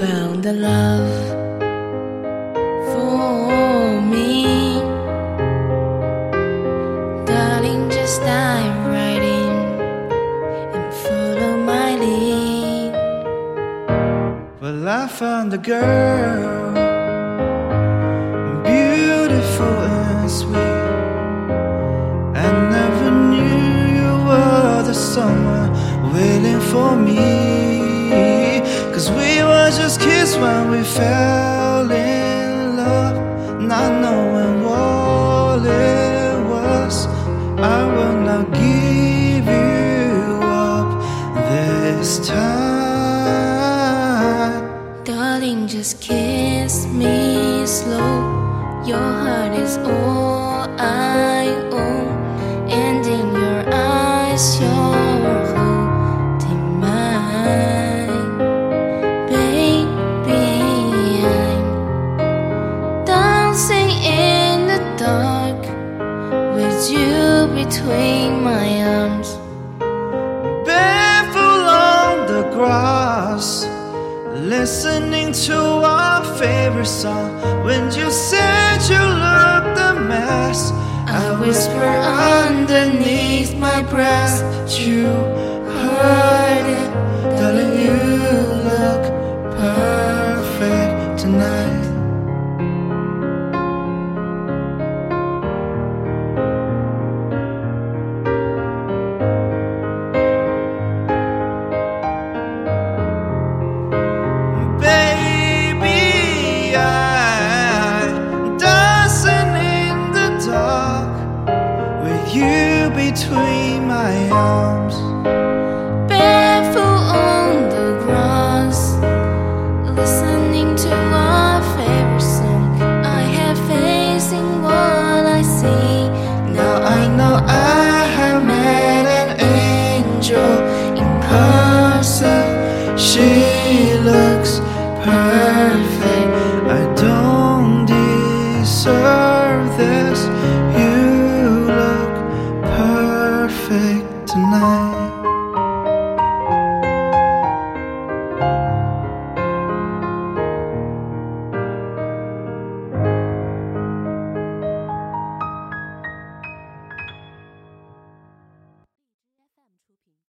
found a love for me. Darling, just dive right in and follow my lead. Well, I found a girl, beautiful and sweet. I never knew you were the someone waiting for me. When we fell in love, not knowing what it was. I will not give you up this time. Darling, just kiss me slow. Your heart is all I own, and in your eyes, you're between my arms. Barefoot on the grass, listening to our favorite song. When you said you looked a mess, I whisper underneath my breath, you heard it, darling. You look. between my arms. Barefoot on the grass, listening to favorite song. I have what I see. Now I know I have met an angel in person. She looks perfect. I don't deserve this.